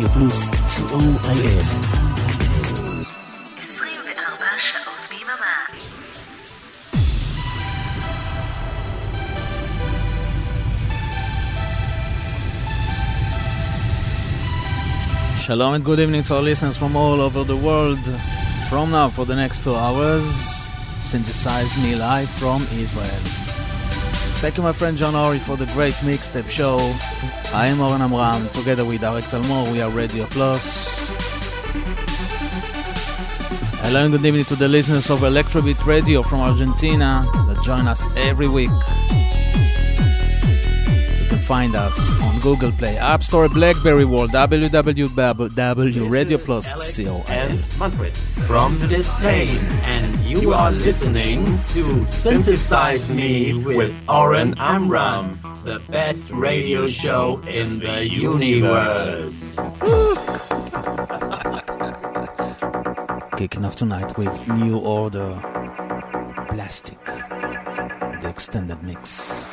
רדיו פלוס, סיום 24 שעות ביממה. Shalom and good evening to our listeners from all over the world. From now for the next two hours, synthesize me live from Israel. Thank you, my friend John Ori, for the great mixtape show. I am Oren Amram. Together with Arik Talmor, we are Radio Plus. Hello and good evening to the listeners of Electrobeat Radio from Argentina that join us every week find us on Google Play, App Store, Blackberry World, www.radioplus.co. And Manfred from Spain, and you are listening to Synthesize Me with Oren Amram, the best radio show in the universe. Kicking off tonight with New Order Plastic, the extended mix.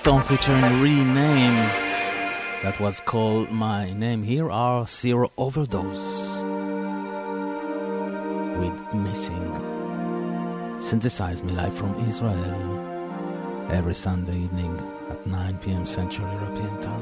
Stone featuring Rename. That was called My Name. Here are Sero.Overdose with Missing. Synthesize me live from Israel every Sunday evening at 9 p.m. Central European Time.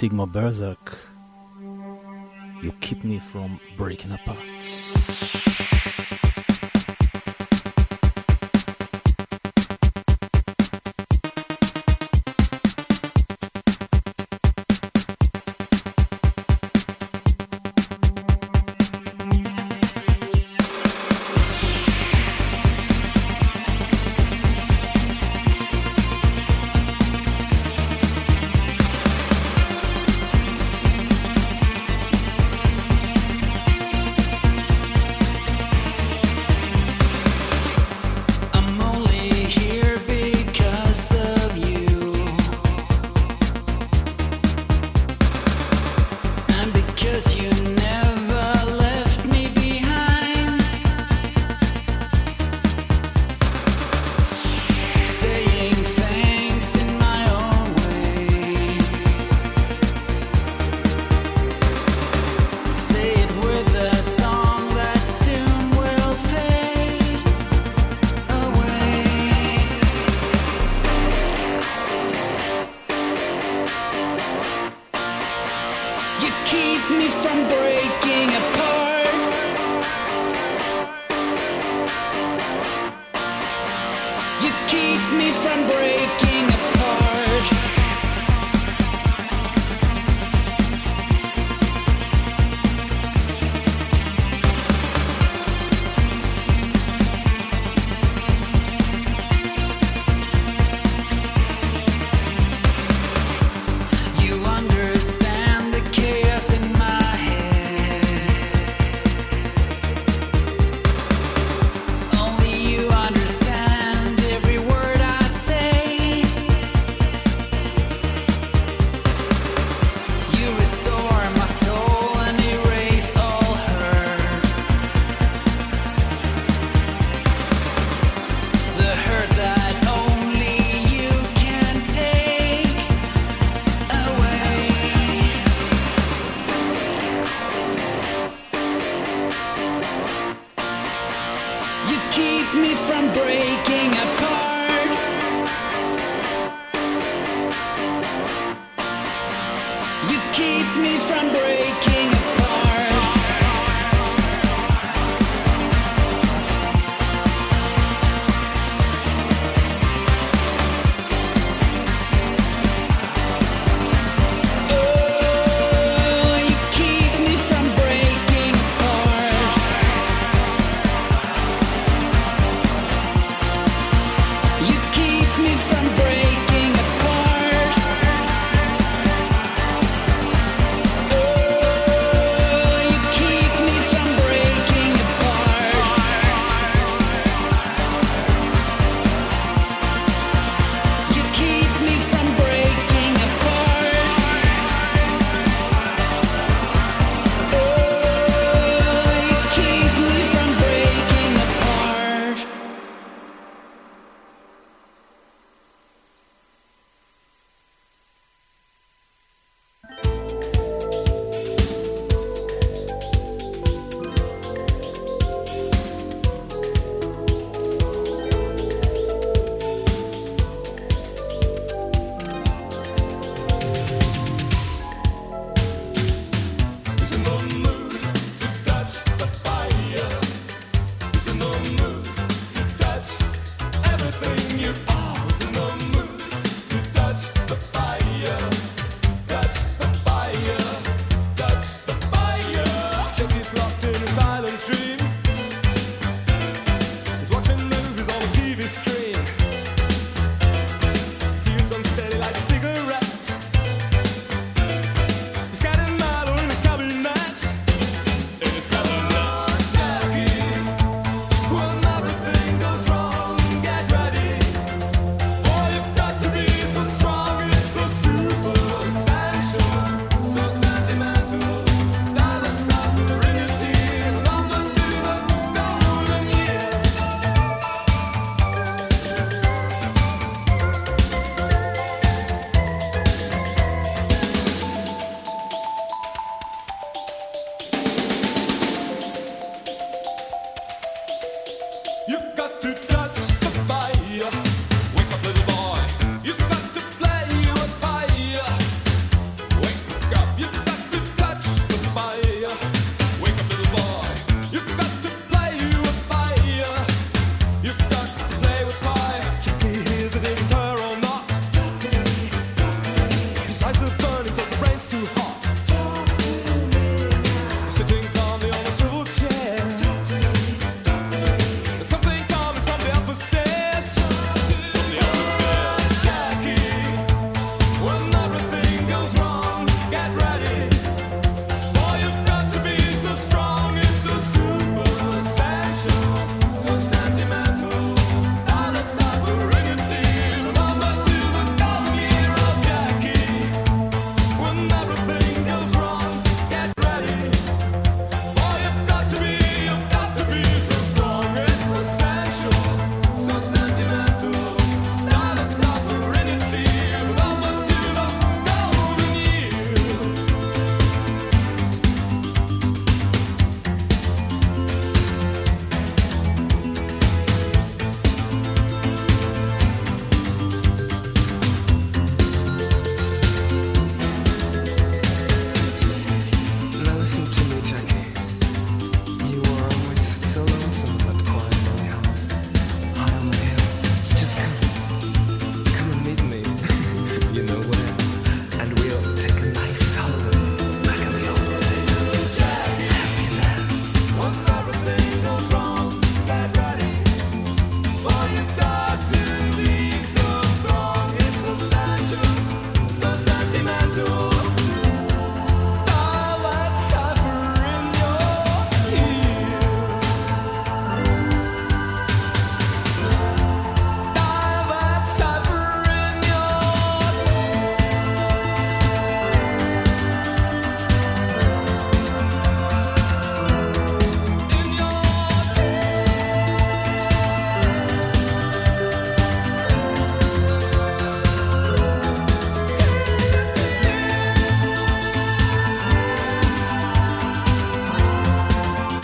Apoptygma Berzerk. You keep me from breaking apart.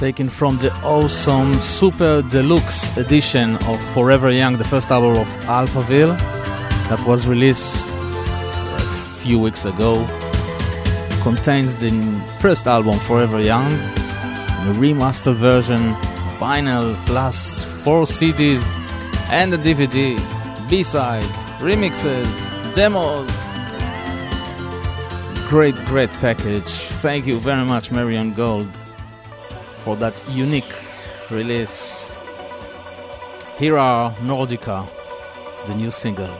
Taken from the awesome Super Deluxe edition of Forever Young, the first album of Alphaville that was released a few weeks ago. Contains the first album Forever Young, the remastered version, vinyl plus four CDs and a DVD, B-sides, remixes, demos. Great, great package. Thank you very much, Marian Gold for that unique release. Here are Nordika, the new single,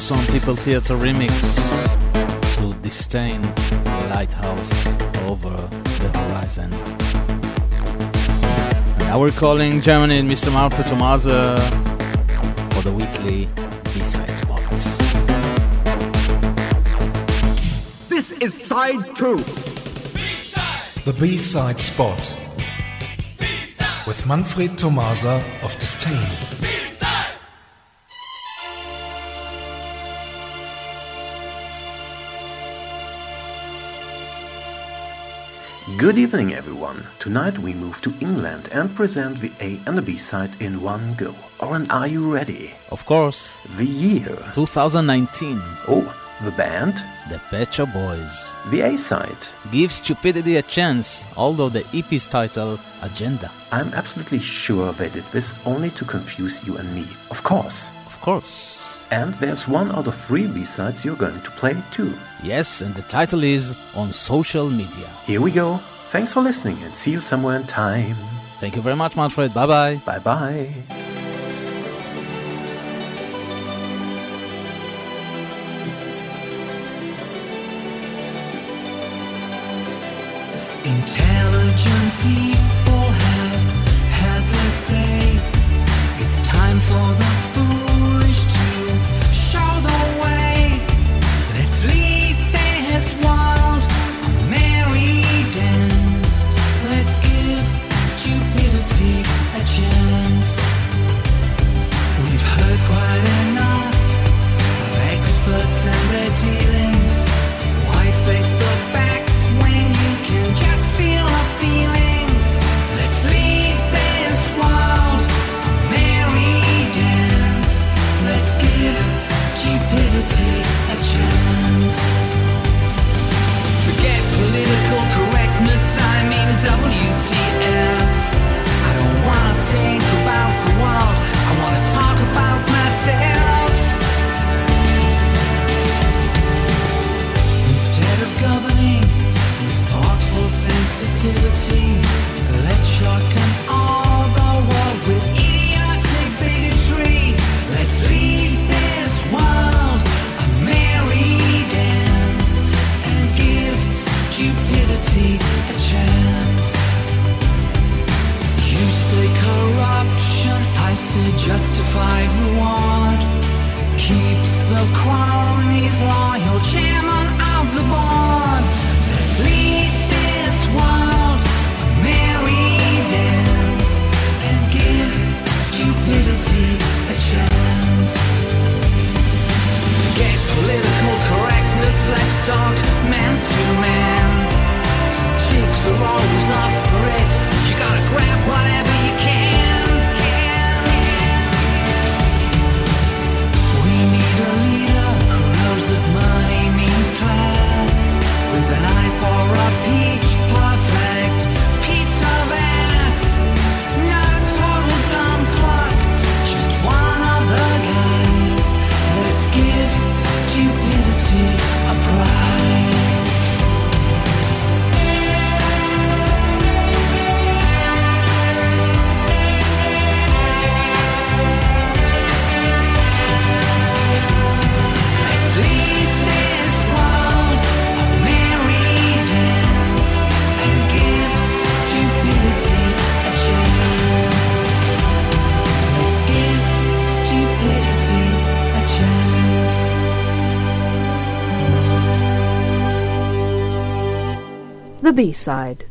Awesome People Theater remix to !distain Lighthouse over the horizon. And now we're calling Germany and Mr. Marco Tomasa for the weekly B-side spots. This is side two. The B-side spot with Manfred Tomasa of !distain. Good evening, everyone. Tonight we move to England and present the A and the B side in one go. Oren, are you ready? Of course. The year 2019. Oh, the band? The Pet Shop Boys. The A side? Give Stupidity a Chance, although the EP's title, Agenda. I'm absolutely sure they did this only to confuse you and me. Of course. Of course. And there's one out of three B sides you're going to play too. Yes, and the title is On Social Media. Here we go. Thanks for listening and see you somewhere in time. Thank you very much, Manfred. Bye bye. Bye bye. Intelligent people have had their say. It's time for the foolish to B-side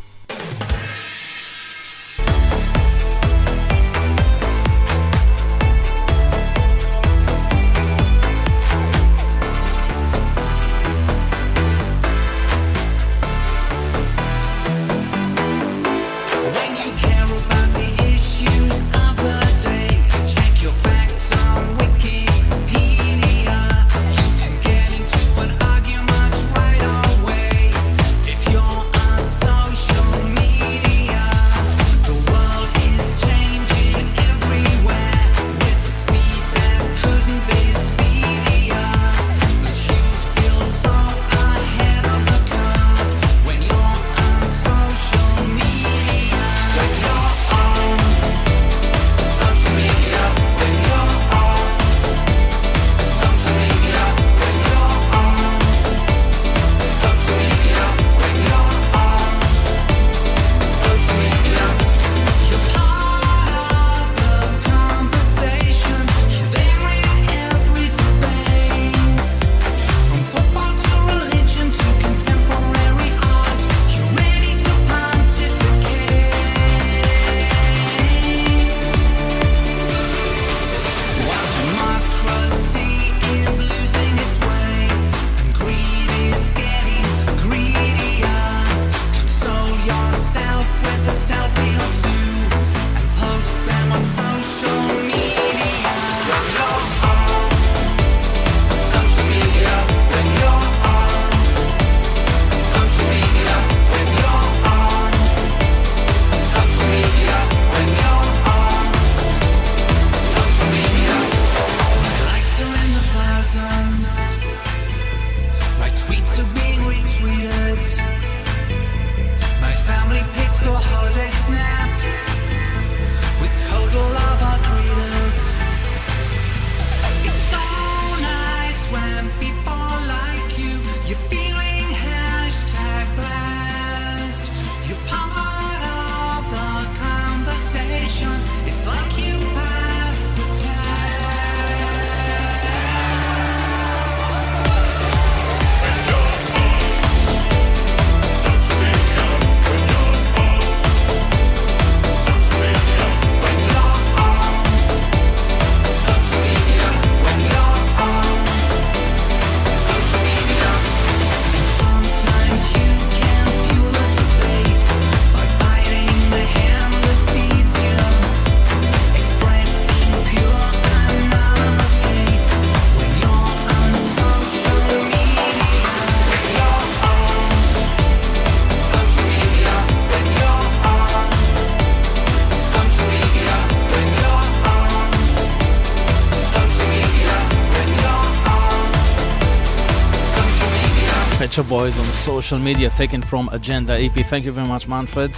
Nature Boys on social media, taken from Agenda EP. Thank you very much, Manfred,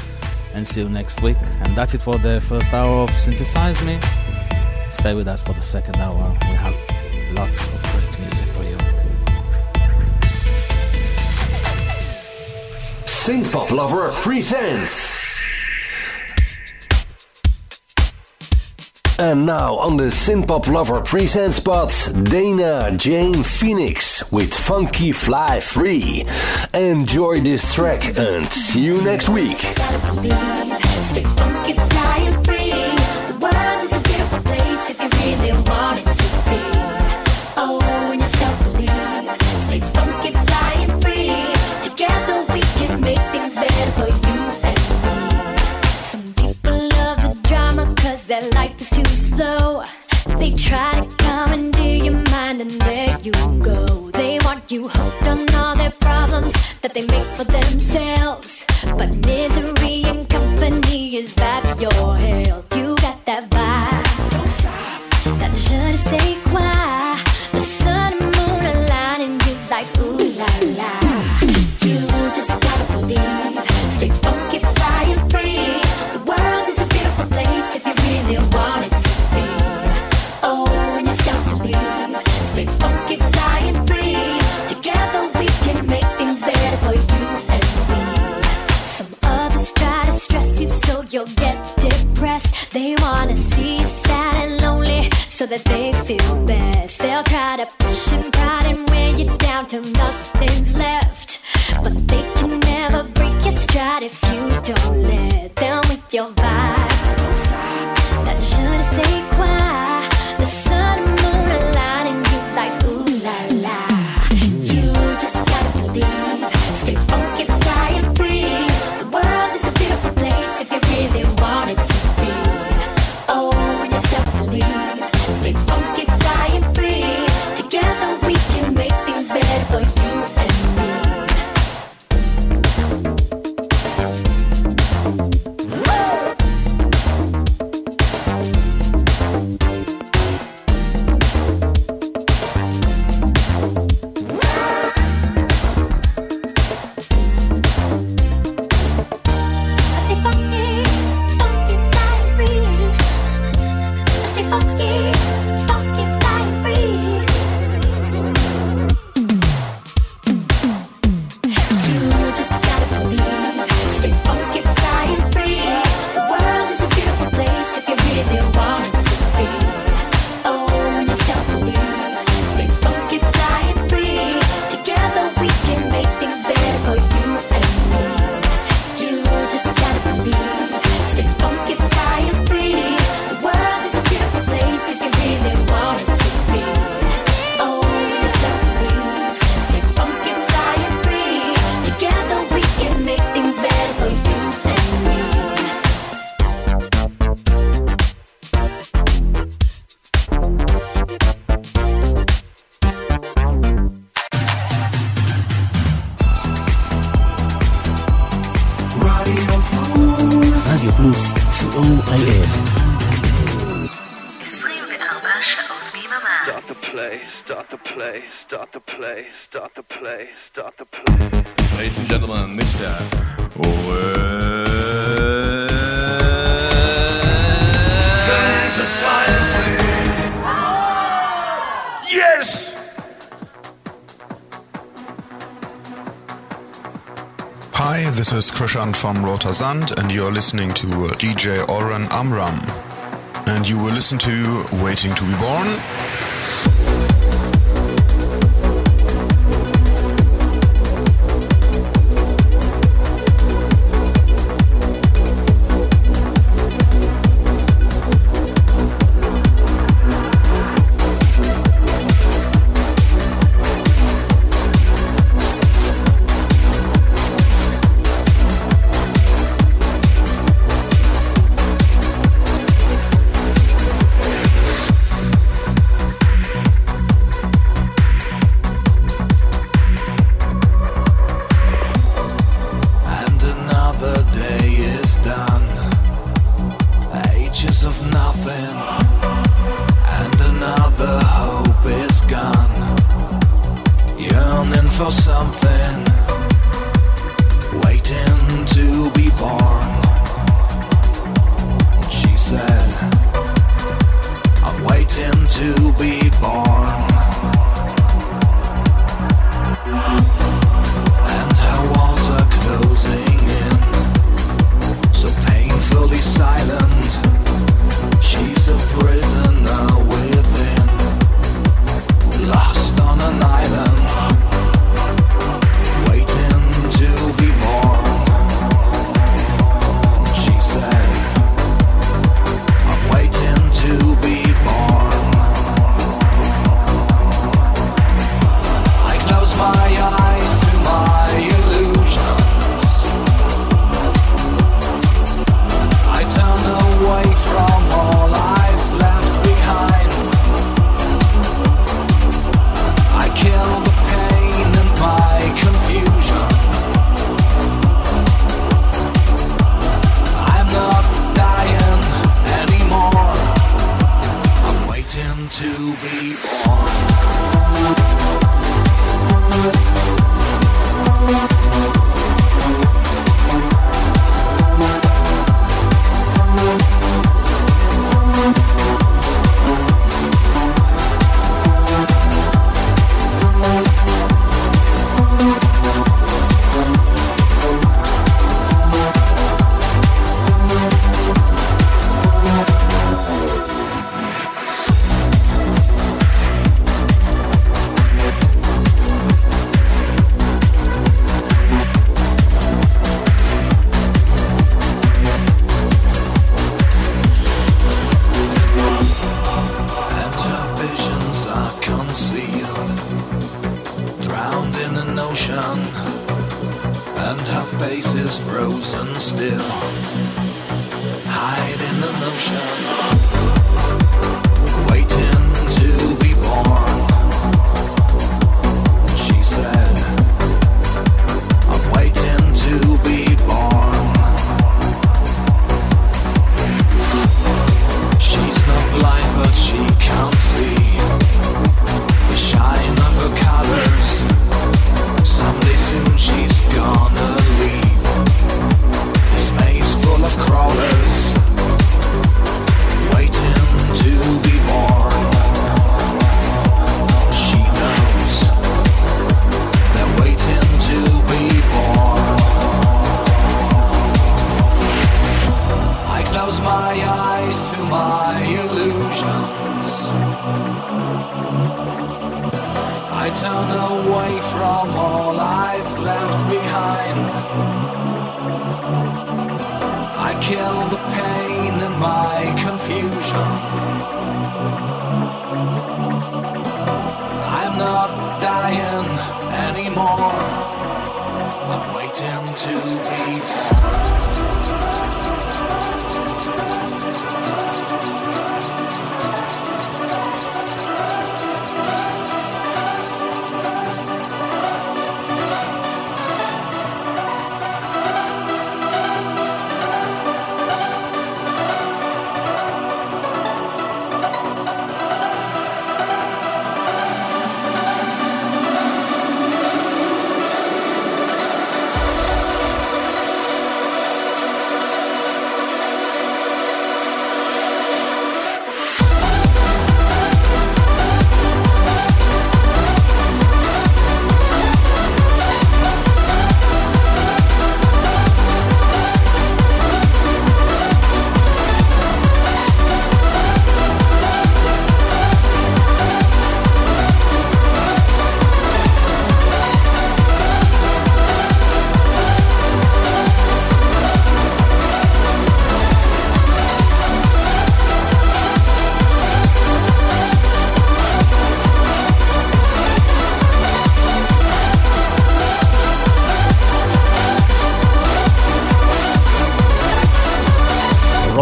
and see you next week. And that's it for the first hour of Synthesize Me. Stay with us for the second hour. We have lots of great music for you. Synth Pop Lover presents. And now on the Synth Pop Lover present spot, Dana Jean Phoenix with Funky Fly Free. Enjoy this track and see you next week. you'll get depressed. They wanna see you sad and lonely so that they feel best. They'll try to push and prod and wear you down till nothing's left. But they can never break your stride if you don't. From Rotersand, and you're listening to DJ Oren Amram. And you will listen to Waiting to be Born.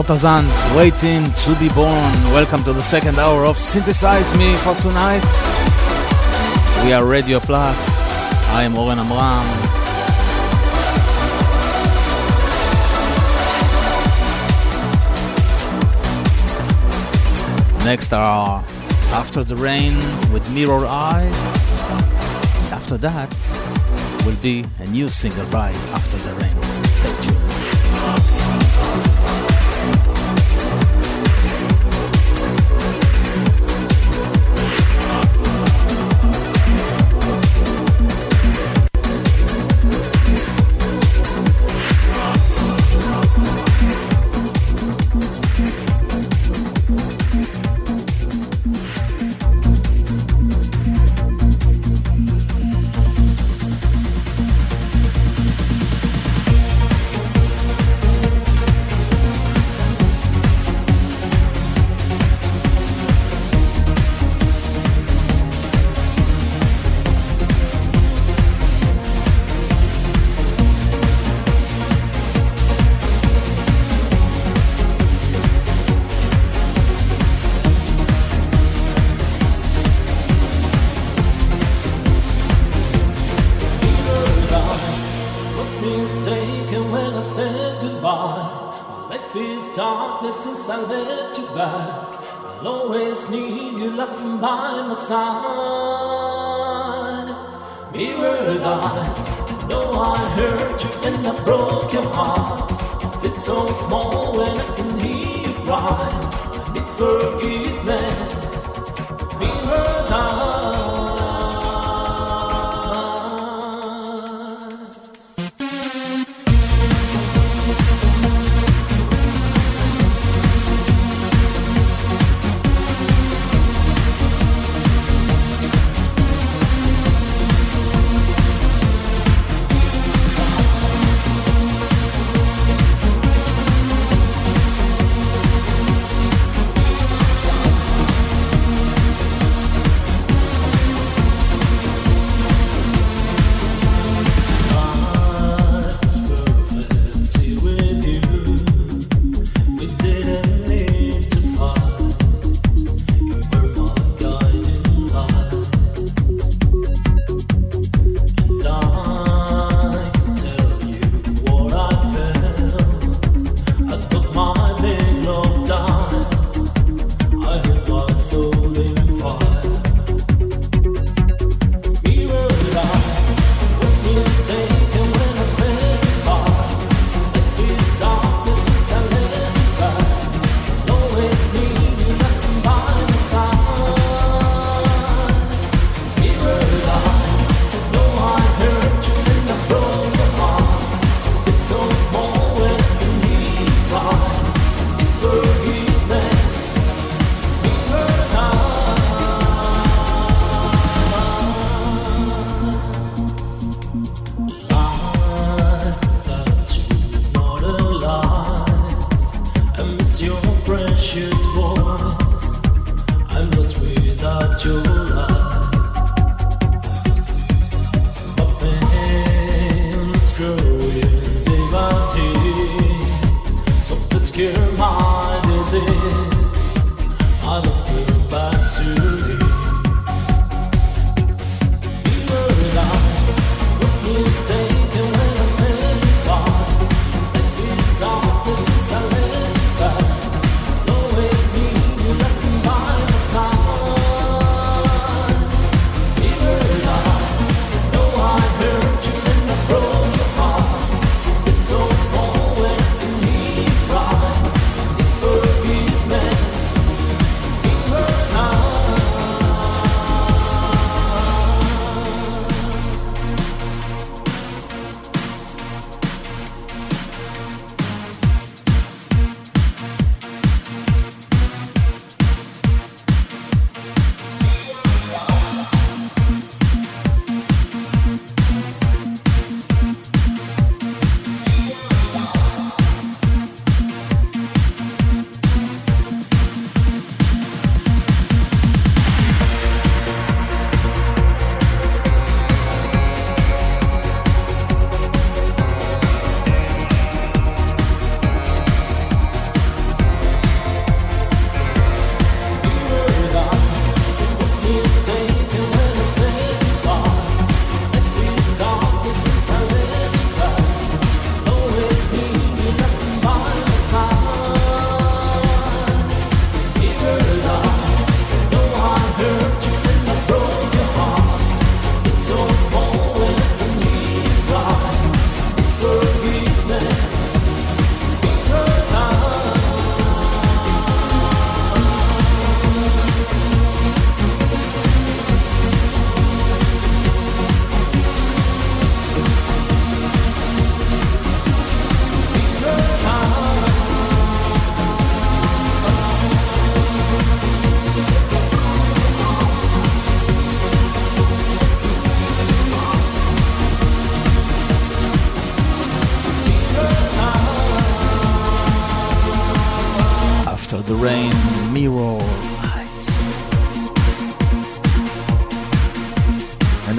Waiting to be born. Welcome to the second hour of Synthesize Me for tonight. We are Radio Plus. I am Oren Amram. Next are After the Rain with Mirror Eyes. And after that will be a new single by After the Rain.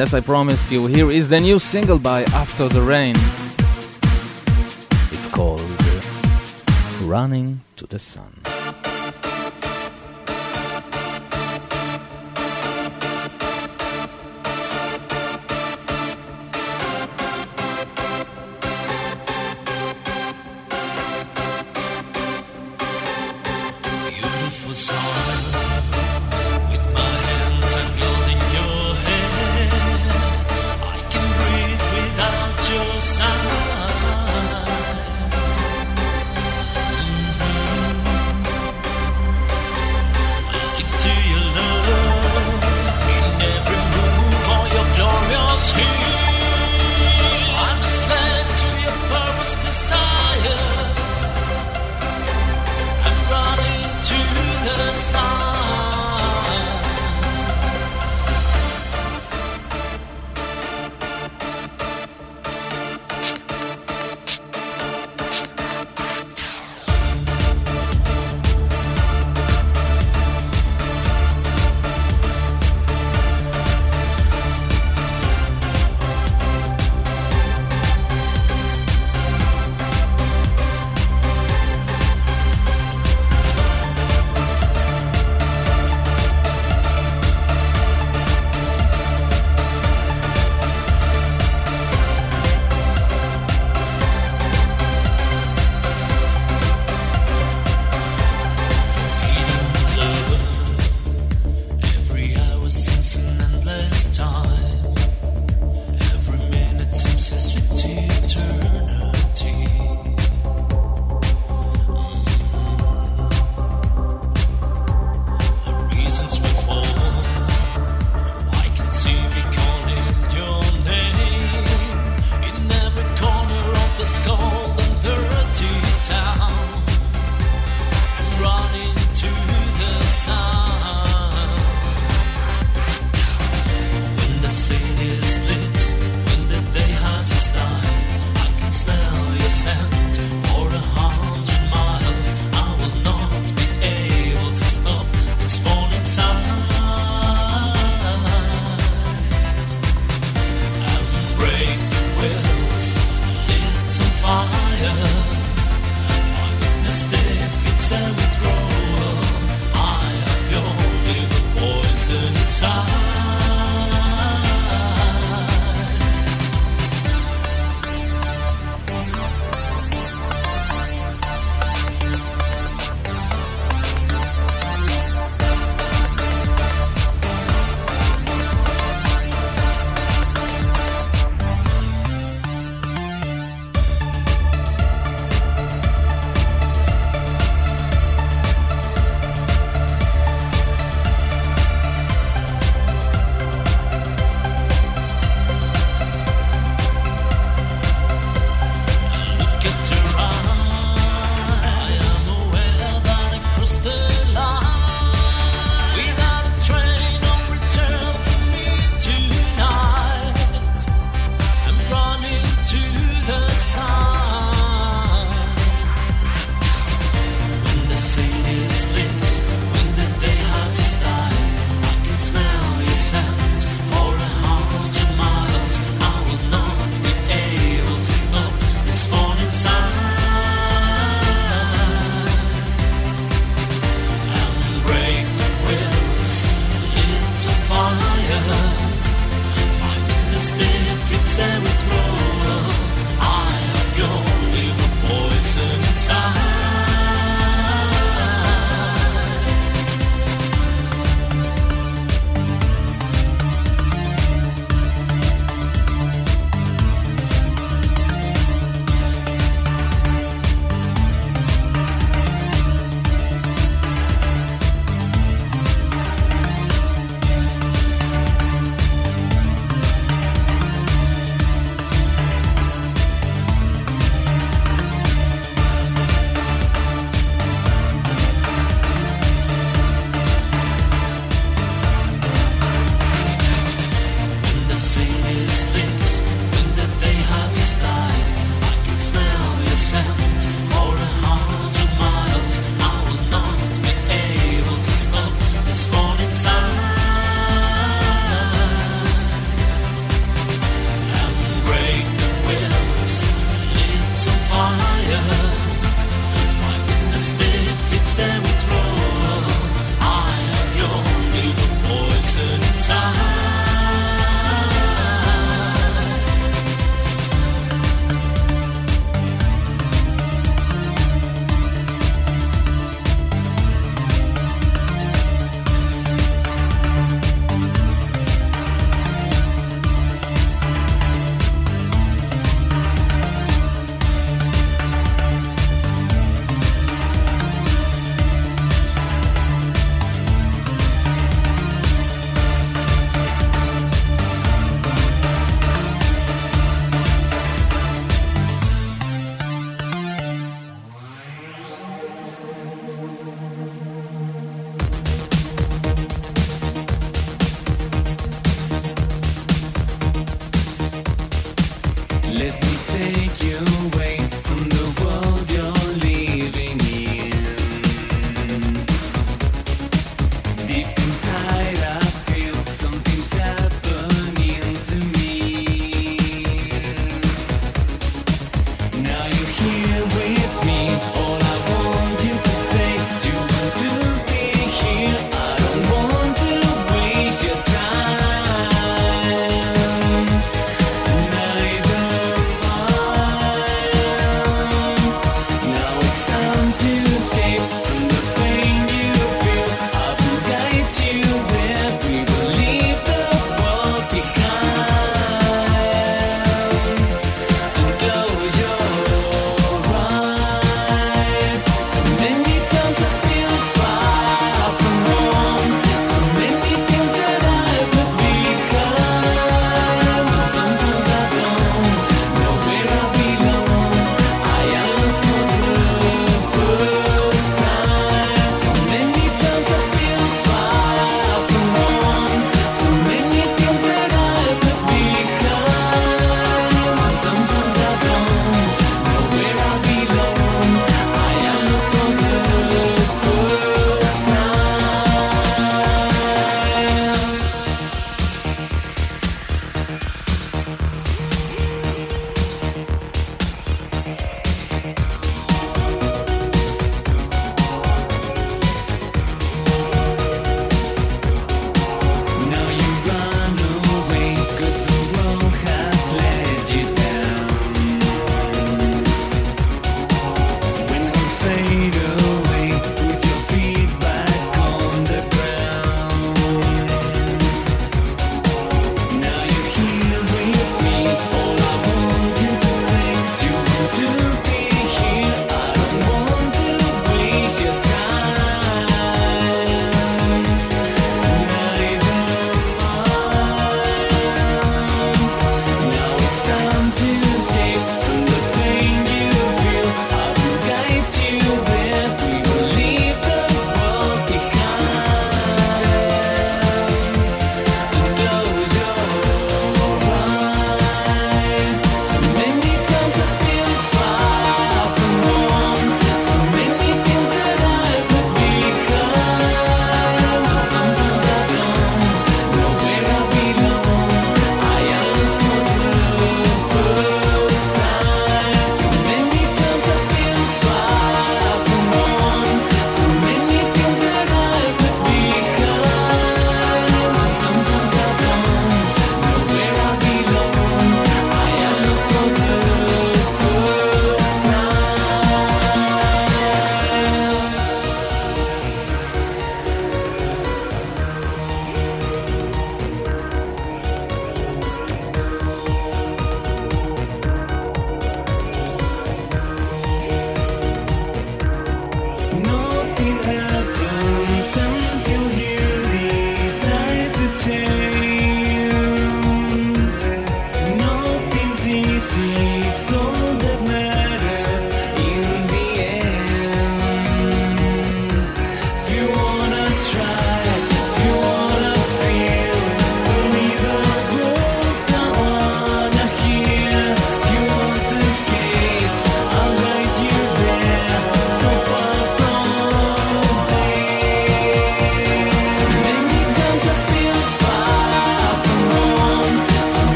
And as I promised you, here is the new single by After the Rain. It's called uh, Running to the Sun.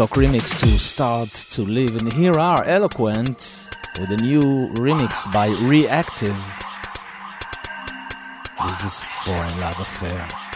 Talk remix to Start to Live. And here are Eloquent with a new remix by Reactive. This is Foreign Love Affair.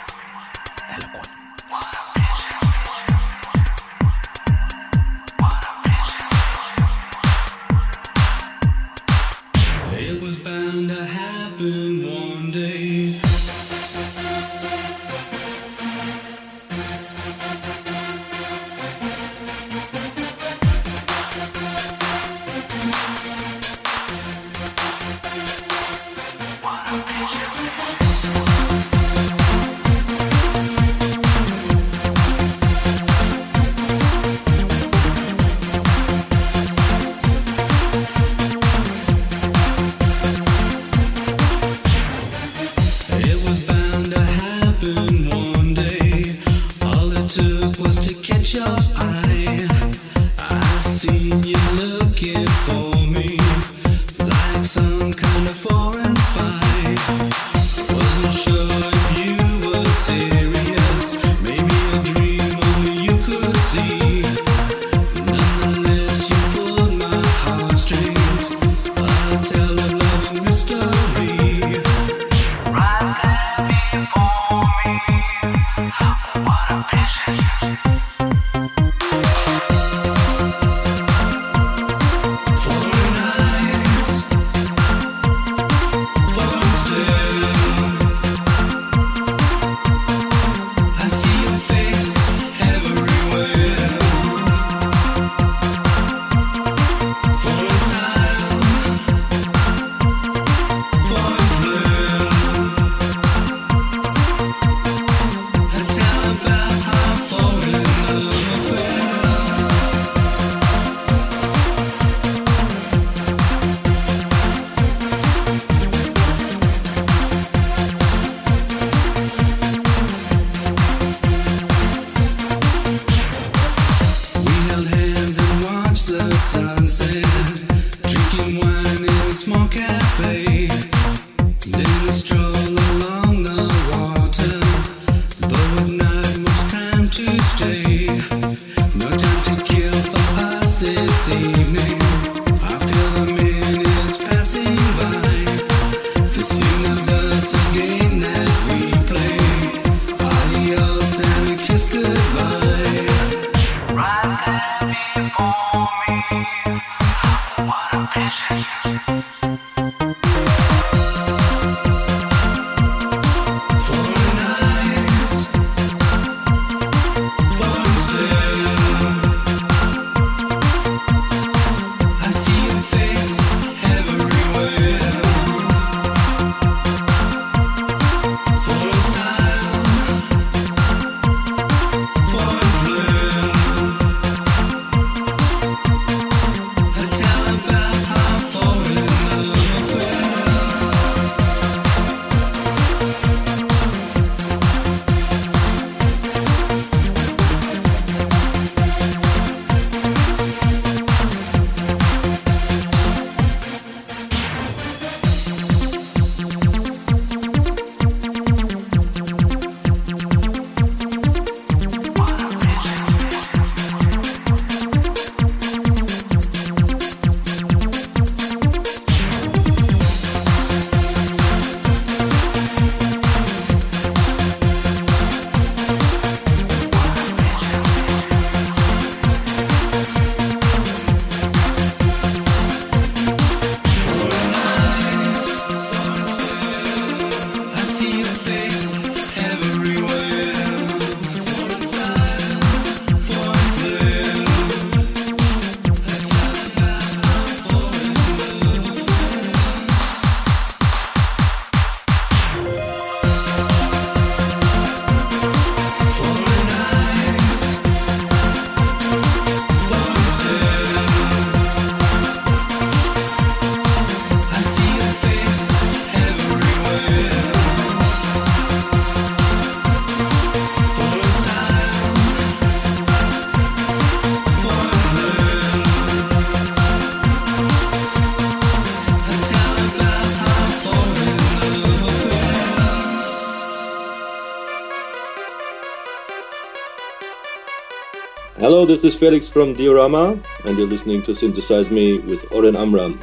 This is Felix from Diorama, and you're listening to Synthesize Me with Oren Amram.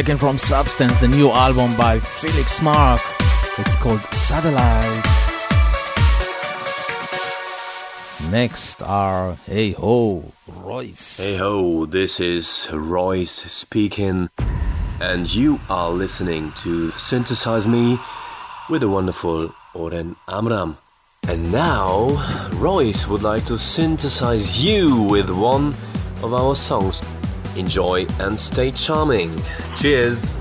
taken from Substance, the new album by Felix Marc. It's called Satellites. Next are Hey Ho, Royce. Hey Ho, this is Royce speaking, and you are listening to Synthesize Me with the wonderful Oren Amram. And now, Royce would like to synthesize you with one of our songs. Enjoy and stay charming. Cheers.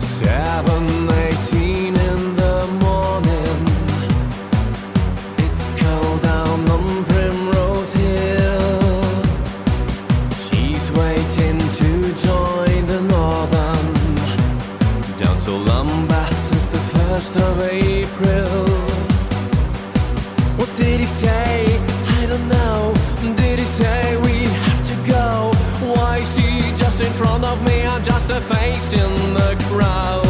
Seven, A face in the crowd.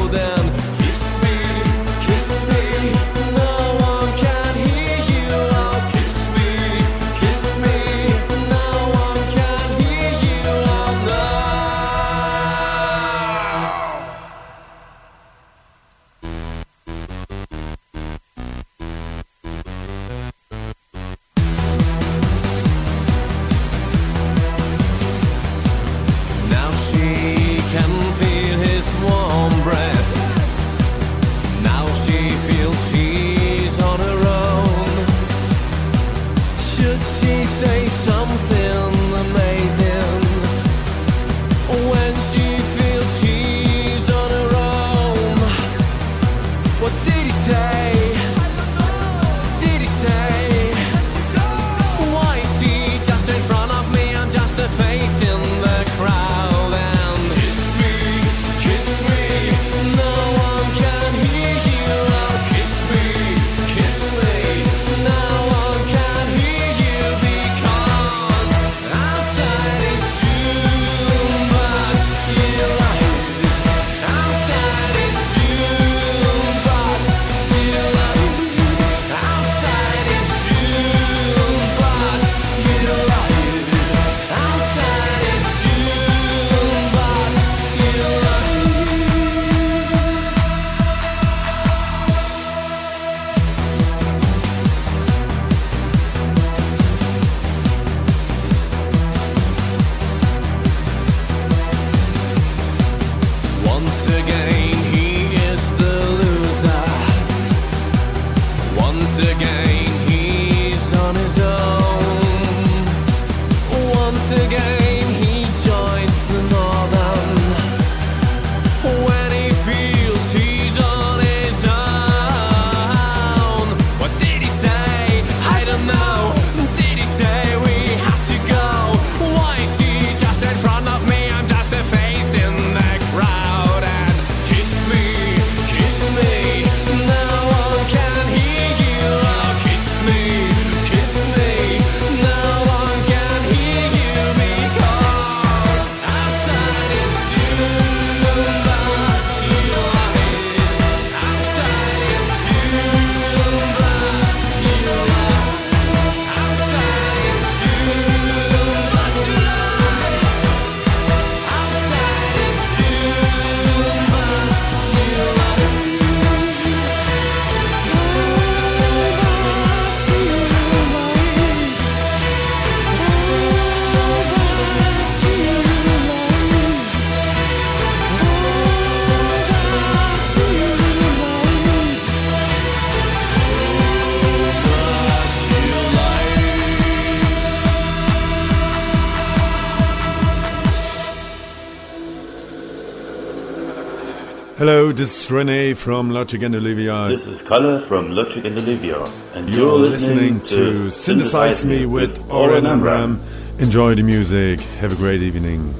Hello, this is Rene from Logic and Olivia. This is Kalle from Logic and Olivia. And you're, you're listening, listening, to Synthesize, Synthesize Me with Oren Amram. Enjoy the music. Have a great evening.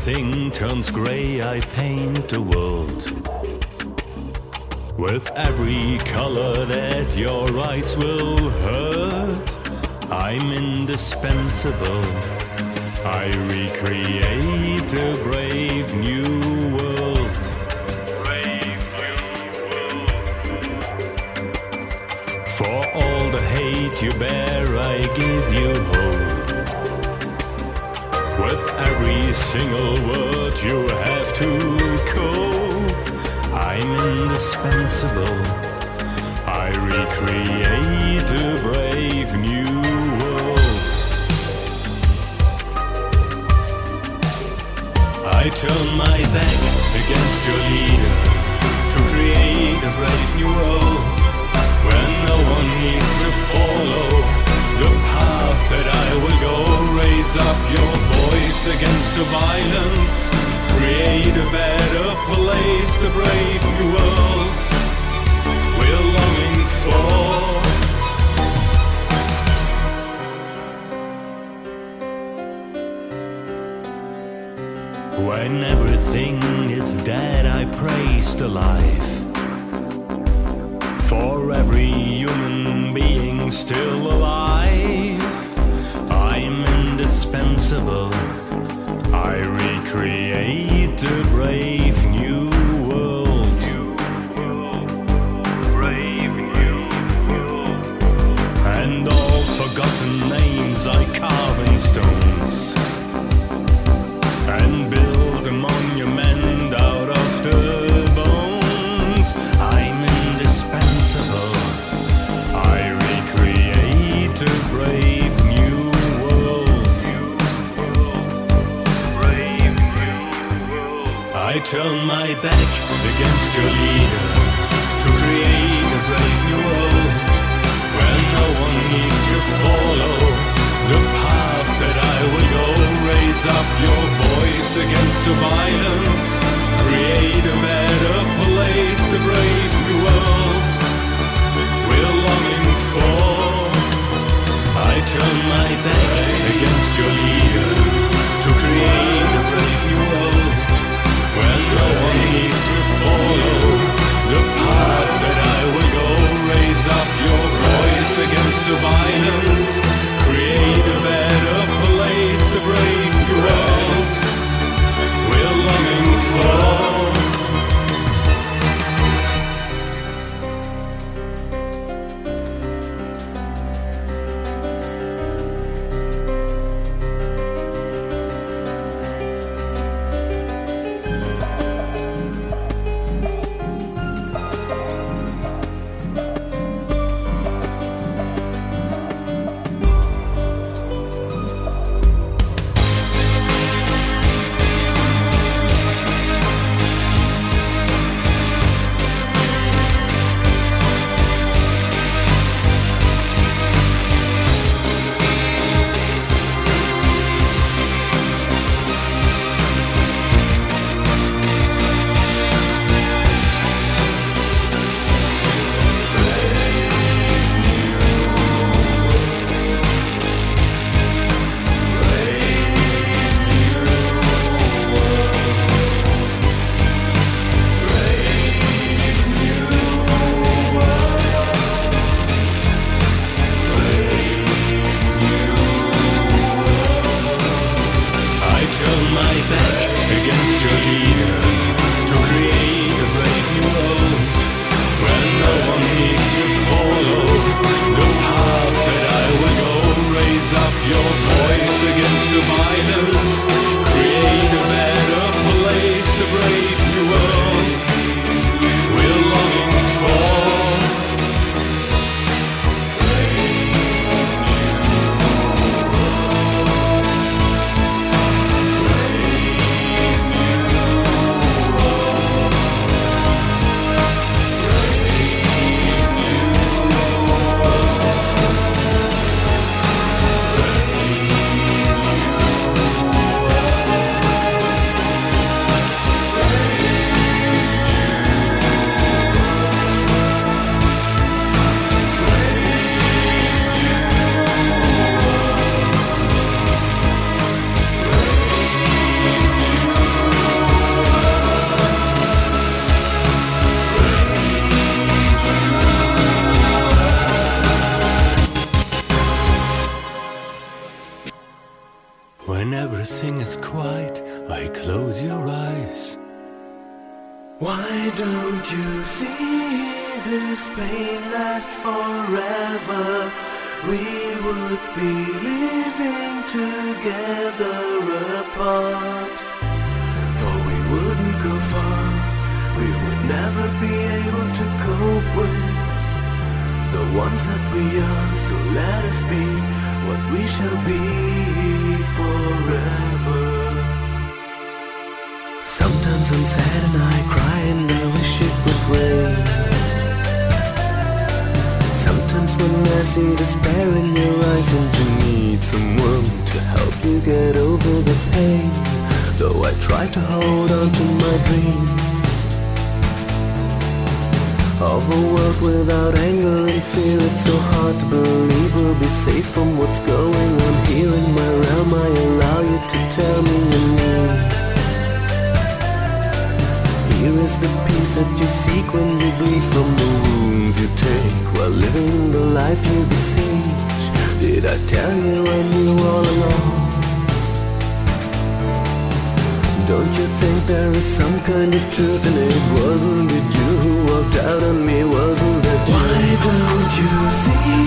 Everything turns grey, I paint the world. With every color that your eyes will hurt, I'm indispensable. I recreate a brave new world. Brave new world. For all the hate you bear, I give you hope. Single word you have to cope, I'm indispensable. I recreate a brave new world. I turn my back against your leader to create a brave new world where no one needs to follow the path that I will go. Raise up your voice against the violence, create a better place, the brave new world we're longing for. When everything is dead, I praise the life. For every human being still alive, indispensable. I recreate a brave never be able to cope with the ones that we are. So let us be what we shall be forever. Sometimes I'm sad and I cry and I wish it would rain. Sometimes when I see despair in your eyes and you need someone to help you get over the pain. Though I try to hold on to my dreams of a world without anger and fear. It's so hard to believe we'll be safe from what's going on here in my realm. I allow you to tell me you need. Here is the peace that you seek when you bleed from the wounds you take while living the life you besiege. Did I tell you I knew all along? Don't you think there is some kind of truth in it? Wasn't it you walked out on me? Wasn't you? Why don't you see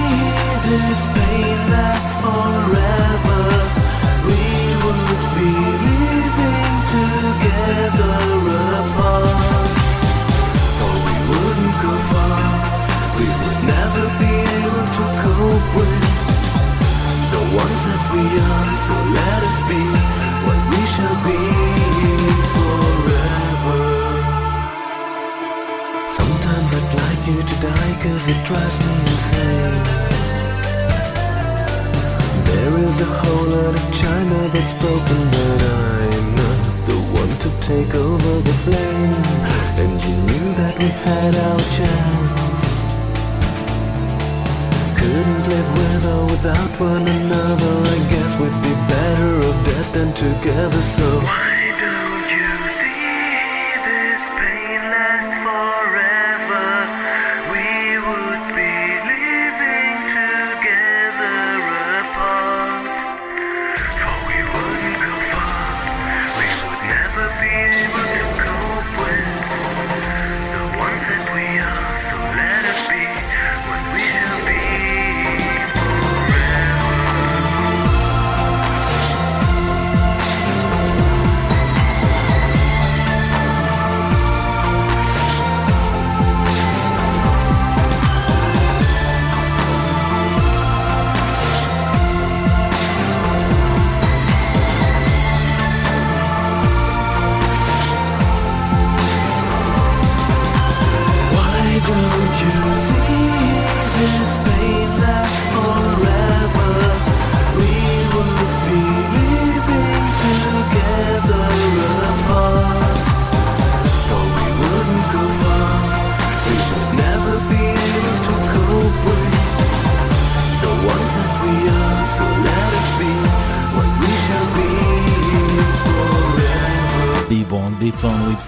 this pain lasts forever? We would be living together apart. For we wouldn't go far. We would never be able to cope with the ones that we are. So let us be what we shall be You to die cause it drives me insane. There is a whole lot of China that's broken, but I'm not the one to take over the blame. And you knew that we had our chance. Couldn't live with or without one another. I guess we'd be better off dead than together. So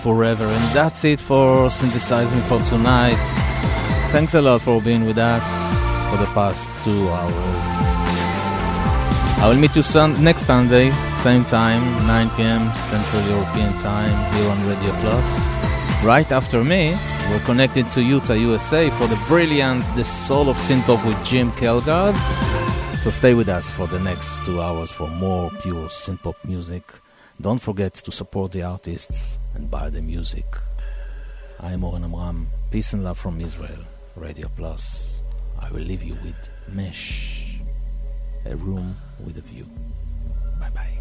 Forever. And that's it for Synthesizing for tonight. Thanks a lot for being with us for the past two hours. I will meet you sun- next Sunday, same time, 9 p.m. Central European Time, here on Radio Plus. Right after me, we're connected to Utah, USA for the brilliant The Soul of Synthpop with Jim Kelgard. So stay with us for the next two hours for more pure synthpop music. Don't forget to support the artists and buy the music. I'm Oren Amram. Peace and love from Israel. Radio Plus. I will leave you with Mesh. A room with a view. Bye bye.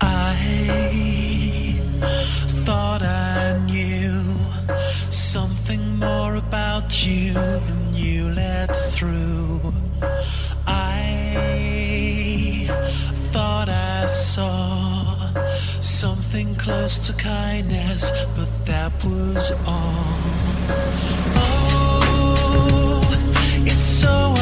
I thought I knew something more about you than you let through. Close to kindness, but that was all. Oh, it's so